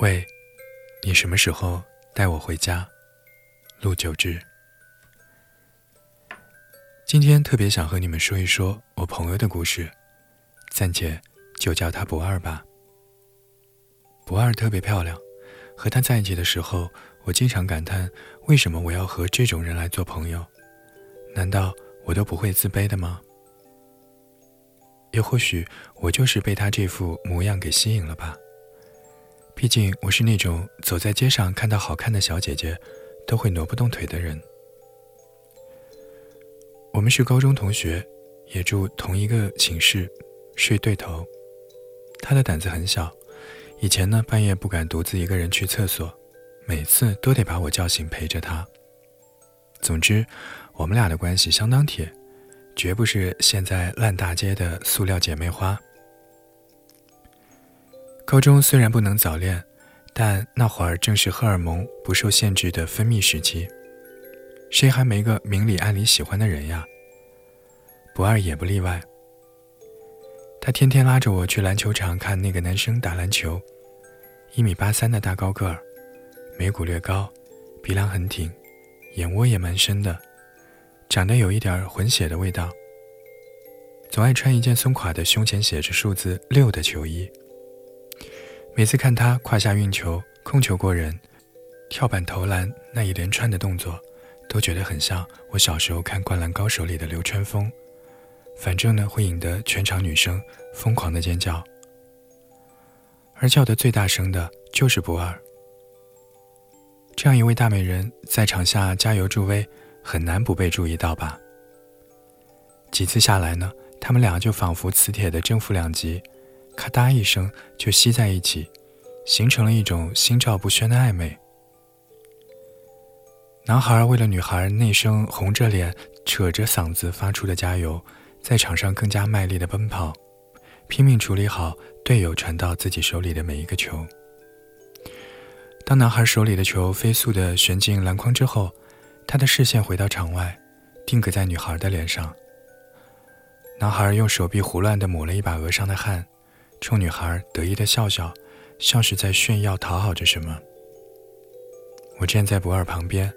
喂，你什么时候带我回家？陆九志。今天特别想和你们说一说我朋友的故事，暂且就叫她不二吧。不二特别漂亮，和她在一起的时候，我经常感叹：为什么我要和这种人来做朋友？难道我都不会自卑的吗？也或许我就是被她这副模样给吸引了吧。毕竟我是那种走在街上看到好看的小姐姐，都会挪不动腿的人。我们是高中同学，也住同一个寝室，睡对头。她的胆子很小，以前呢半夜不敢独自一个人去厕所，每次都得把我叫醒陪着她。总之，我们俩的关系相当铁，绝不是现在烂大街的塑料姐妹花。高中虽然不能早恋，但那会儿正是荷尔蒙不受限制的分泌时期，谁还没个明里暗里喜欢的人呀？不二也不例外。他天天拉着我去篮球场看那个男生打篮球，一米八三的大高个儿，眉骨略高，鼻梁很挺，眼窝也蛮深的，长得有一点混血的味道。总爱穿一件松垮的胸前写着数字六的球衣。每次看他胯下运球、控球过人、跳板投篮那一连串的动作，都觉得很像我小时候看《灌篮高手》里的流川枫。反正呢，会引得全场女生疯狂的尖叫，而叫得最大声的就是不二。这样一位大美人，在场下加油助威，很难不被注意到吧？几次下来呢，他们俩就仿佛磁铁的正负两极。咔嗒一声，就吸在一起，形成了一种心照不宣的暧昧。男孩为了女孩那声红着脸、扯着嗓子发出的加油，在场上更加卖力的奔跑，拼命处理好队友传到自己手里的每一个球。当男孩手里的球飞速地旋进篮筐之后，他的视线回到场外，定格在女孩的脸上。男孩用手臂胡乱地抹了一把额上的汗。冲女孩得意的笑笑，像是在炫耀讨好着什么。我站在博尔旁边，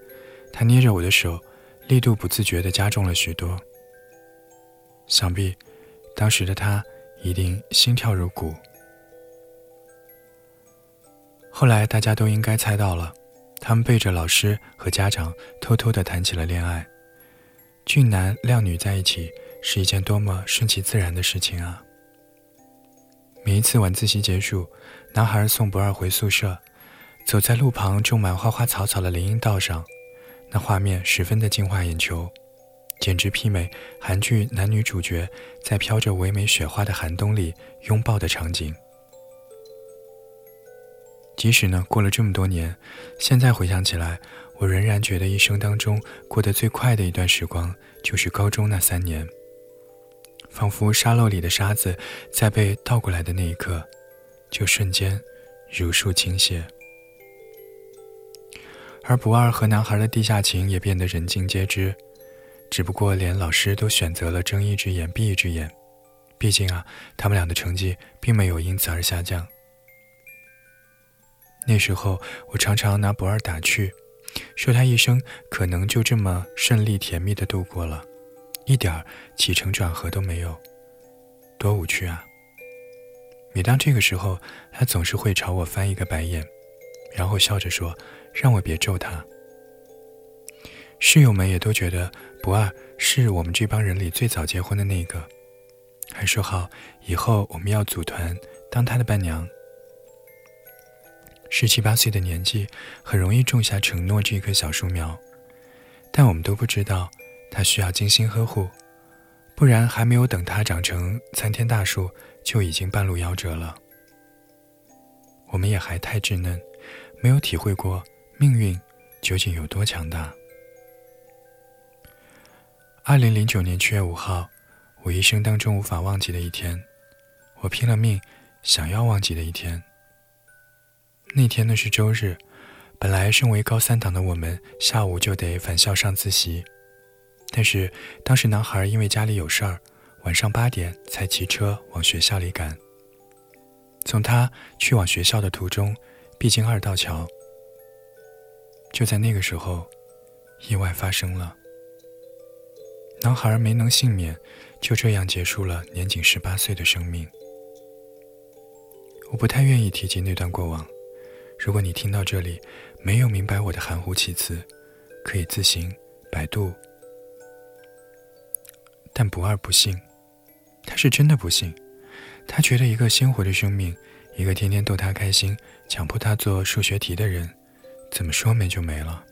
他捏着我的手，力度不自觉地加重了许多。想必当时的他一定心跳如鼓。后来大家都应该猜到了，他们背着老师和家长，偷偷地谈起了恋爱。俊男靓女在一起是一件多么顺其自然的事情啊！每一次晚自习结束，男孩送不二回宿舍，走在路旁种满花花草草的林荫道上，那画面十分的净化眼球，简直媲美韩剧男女主角在飘着唯美雪花的寒冬里拥抱的场景。即使呢过了这么多年，现在回想起来，我仍然觉得一生当中过得最快的一段时光，就是高中那三年。仿佛沙漏里的沙子，在被倒过来的那一刻，就瞬间如数倾泻。而不二和男孩的地下情也变得人尽皆知，只不过连老师都选择了睁一只眼闭一只眼。毕竟啊，他们俩的成绩并没有因此而下降。那时候，我常常拿不二打趣，说他一生可能就这么顺利甜蜜的度过了。一点儿起承转合都没有，多无趣啊！每当这个时候，他总是会朝我翻一个白眼，然后笑着说：“让我别咒他。”室友们也都觉得不二是我们这帮人里最早结婚的那个，还说好以后我们要组团当他的伴娘。十七八岁的年纪，很容易种下承诺这棵小树苗，但我们都不知道。它需要精心呵护，不然还没有等它长成参天大树，就已经半路夭折了。我们也还太稚嫩，没有体会过命运究竟有多强大。二零零九年七月五号，我一生当中无法忘记的一天，我拼了命想要忘记的一天。那天呢是周日，本来身为高三党的我们，下午就得返校上自习。但是当时男孩因为家里有事儿，晚上八点才骑车往学校里赶。从他去往学校的途中，必经二道桥。就在那个时候，意外发生了，男孩没能幸免，就这样结束了年仅十八岁的生命。我不太愿意提及那段过往。如果你听到这里没有明白我的含糊其辞，可以自行百度。但不二不信，他是真的不信。他觉得一个鲜活的生命，一个天天逗他开心、强迫他做数学题的人，怎么说没就没了。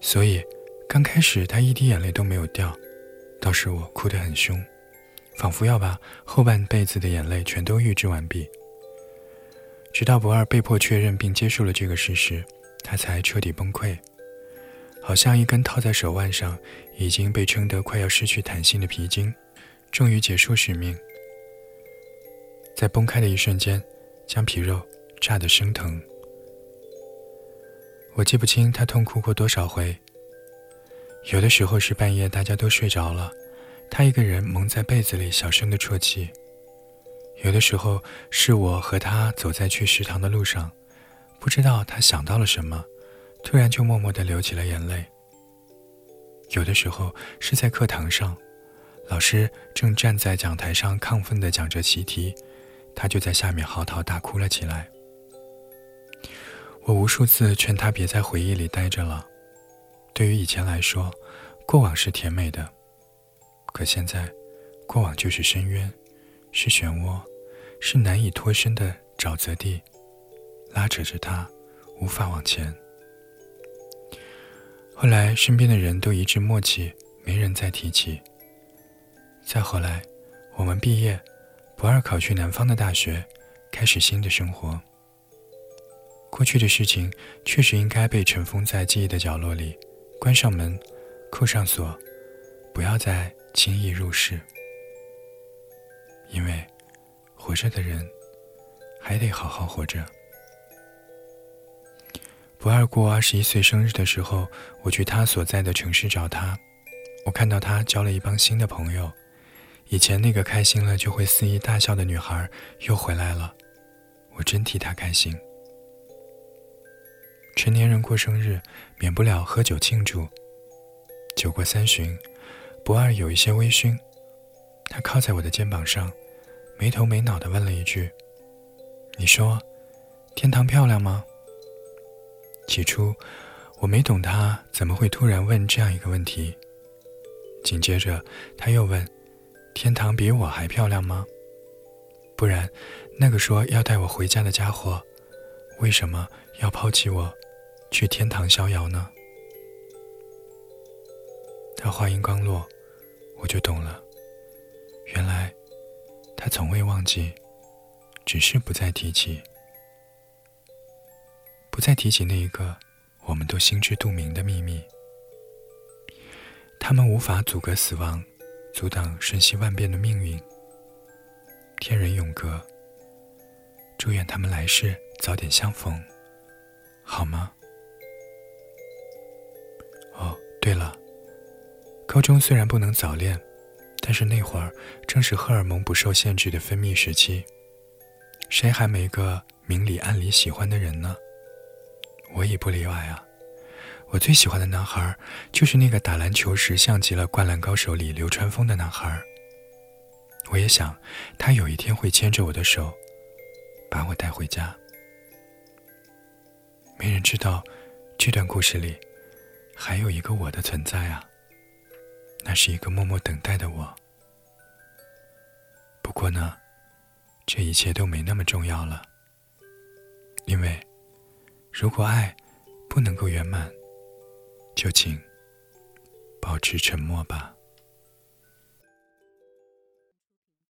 所以刚开始他一滴眼泪都没有掉，倒是我哭得很凶。仿佛要把后半辈子的眼泪全都预支完毕，直到不二被迫确认并接受了这个事实，他才彻底崩溃，好像一根套在手腕上已经被撑得快要失去弹性的皮筋，终于结束使命，在崩开的一瞬间，将皮肉炸得生疼。我记不清他痛哭过多少回，有的时候是半夜大家都睡着了。他一个人蒙在被子里，小声的啜泣。有的时候是我和他走在去食堂的路上，不知道他想到了什么，突然就默默的流起了眼泪。有的时候是在课堂上，老师正站在讲台上亢奋的讲着习题，他就在下面嚎啕大哭了起来。我无数次劝他别在回忆里待着了，对于以前来说，过往是甜美的。可现在，过往就是深渊，是漩涡，是难以脱身的沼泽地，拉扯着他，无法往前。后来，身边的人都一致默契，没人再提起。再后来，我们毕业，不二考去南方的大学，开始新的生活。过去的事情确实应该被尘封在记忆的角落里，关上门，扣上锁，不要再。轻易入世，因为活着的人还得好好活着。不二过二十一岁生日的时候，我去他所在的城市找他，我看到他交了一帮新的朋友，以前那个开心了就会肆意大笑的女孩又回来了，我真替他开心。成年人过生日，免不了喝酒庆祝，酒过三巡。不二有一些微醺，他靠在我的肩膀上，没头没脑地问了一句：“你说，天堂漂亮吗？”起初我没懂他怎么会突然问这样一个问题，紧接着他又问：“天堂比我还漂亮吗？不然，那个说要带我回家的家伙，为什么要抛弃我，去天堂逍遥呢？”他话音刚落，我就懂了。原来他从未忘记，只是不再提起，不再提起那一个我们都心知肚明的秘密。他们无法阻隔死亡，阻挡瞬息万变的命运。天人永隔，祝愿他们来世早点相逢，好吗？哦，对了。高中虽然不能早恋，但是那会儿正是荷尔蒙不受限制的分泌时期，谁还没个明里暗里喜欢的人呢？我也不例外啊！我最喜欢的男孩就是那个打篮球时像极了《灌篮高手》里流川枫的男孩。我也想他有一天会牵着我的手，把我带回家。没人知道，这段故事里还有一个我的存在啊！那是一个默默等待的我。不过呢，这一切都没那么重要了。因为，如果爱不能够圆满，就请保持沉默吧。